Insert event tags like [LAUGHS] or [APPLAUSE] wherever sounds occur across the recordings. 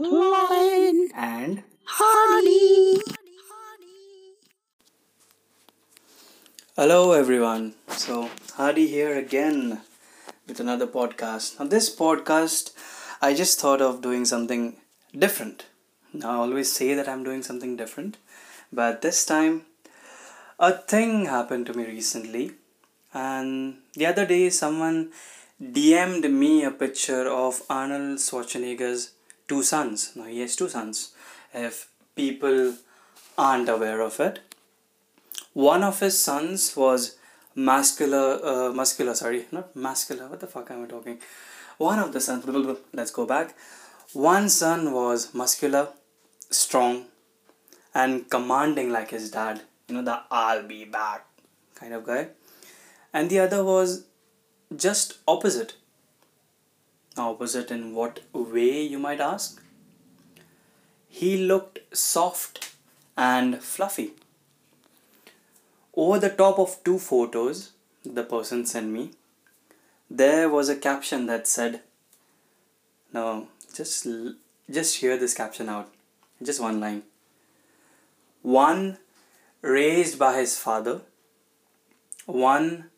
And Hardy. hello everyone. So Hardy here again with another podcast. Now this podcast I just thought of doing something different. Now I always say that I'm doing something different, but this time a thing happened to me recently and the other day someone DM'd me a picture of Arnold Schwarzenegger's two sons. Now he has two sons. If people aren't aware of it, one of his sons was muscular, uh, muscular. Sorry, not muscular. What the fuck am I talking? One of the sons. [LAUGHS] Let's go back. One son was muscular, strong, and commanding like his dad. You know the "I'll be back" kind of guy, and the other was just opposite. Opposite in what way, you might ask? He looked soft and fluffy. Over the top of two photos the person sent me, there was a caption that said, "No, just just hear this caption out. Just one line. One raised by his father, one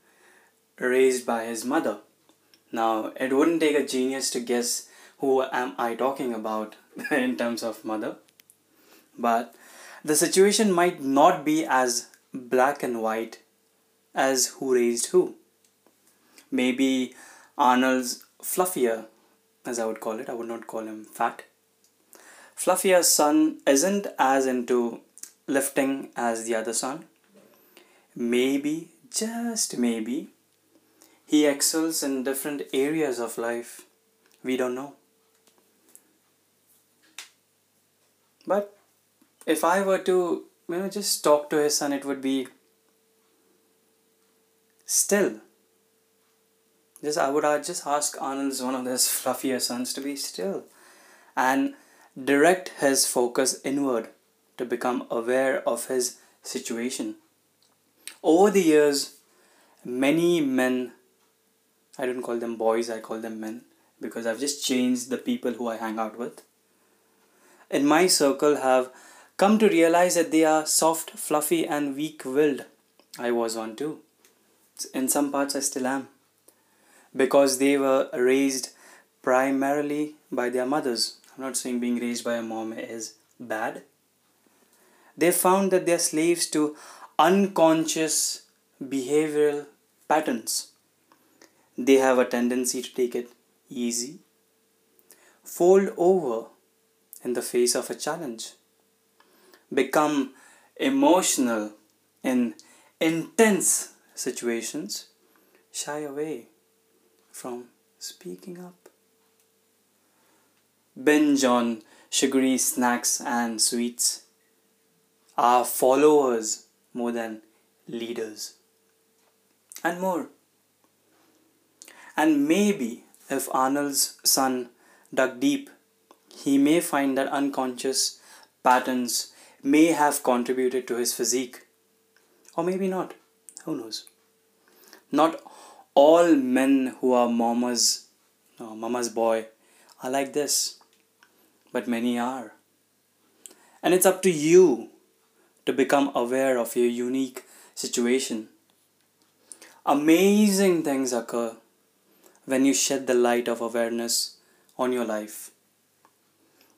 raised by his mother. Now, it wouldn't take a genius to guess who am I talking about [LAUGHS] in terms of mother. But the situation might not be as black and white as who raised who. Maybe Arnold's fluffier, as I would call it, I would not call him fat. Fluffier's son isn't as into lifting as the other son. Maybe, just maybe, he excels in different areas of life. We don't know. But if I were to, you know, just talk to his son, it would be still. Just I would just ask Arnold's one of his fluffier sons to be still, and direct his focus inward to become aware of his situation. Over the years, many men I don't call them boys, I call them men because I've just changed the people who I hang out with. In my circle have come to realize that they are soft, fluffy and weak-willed. I was one too. In some parts I still am. Because they were raised primarily by their mothers. I'm not saying being raised by a mom is bad. They found that they're slaves to unconscious behavioral patterns they have a tendency to take it easy, fold over in the face of a challenge, become emotional in intense situations, shy away from speaking up, binge on sugary snacks and sweets, are followers more than leaders, and more. And maybe if Arnold's son dug deep, he may find that unconscious patterns may have contributed to his physique. Or maybe not. Who knows? Not all men who are mama's, no, mama's boy are like this, but many are. And it's up to you to become aware of your unique situation. Amazing things occur when you shed the light of awareness on your life.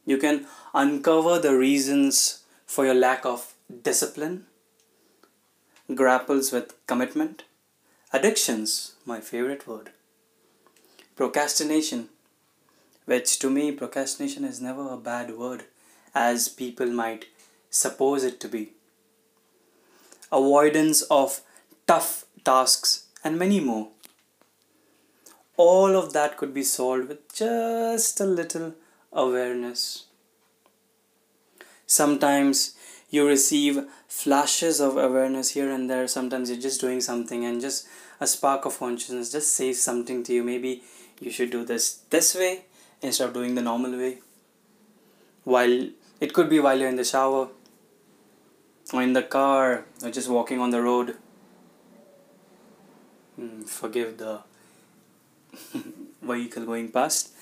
You can uncover the reasons for your lack of discipline, grapples with commitment, addictions, my favorite word, procrastination, which to me, procrastination is never a bad word as people might suppose it to be, avoidance of tough tasks, and many more all of that could be solved with just a little awareness. Sometimes you receive flashes of awareness here and there. Sometimes you're just doing something and just a spark of consciousness just says something to you. Maybe you should do this this way instead of doing the normal way. While it could be while you're in the shower or in the car or just walking on the road. Mm, forgive the [LAUGHS] vehicle going past.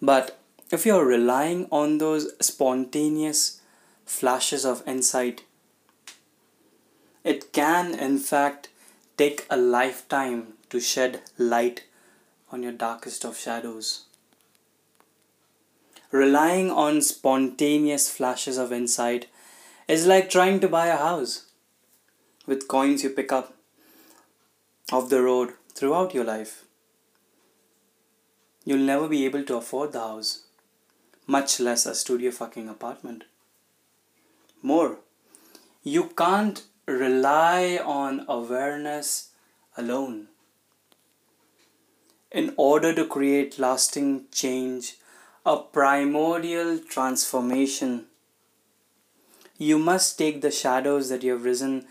But if you're relying on those spontaneous flashes of insight, it can, in fact, take a lifetime to shed light on your darkest of shadows. Relying on spontaneous flashes of insight is like trying to buy a house with coins you pick up off the road throughout your life. You'll never be able to afford the house, much less a studio fucking apartment. More, you can't rely on awareness alone. In order to create lasting change, a primordial transformation, you must take the shadows that you have risen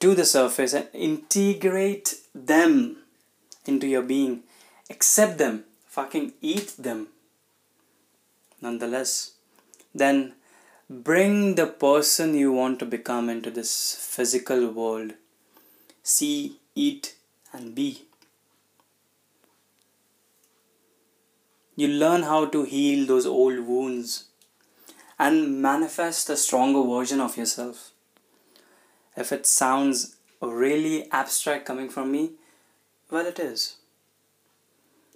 to the surface and integrate them into your being. Accept them, fucking eat them. Nonetheless, then bring the person you want to become into this physical world. See, eat, and be. You learn how to heal those old wounds and manifest a stronger version of yourself if it sounds really abstract coming from me, well, it is.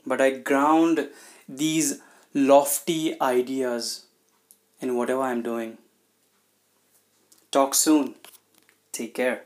But I ground these lofty ideas in whatever I'm doing. Talk soon. Take care.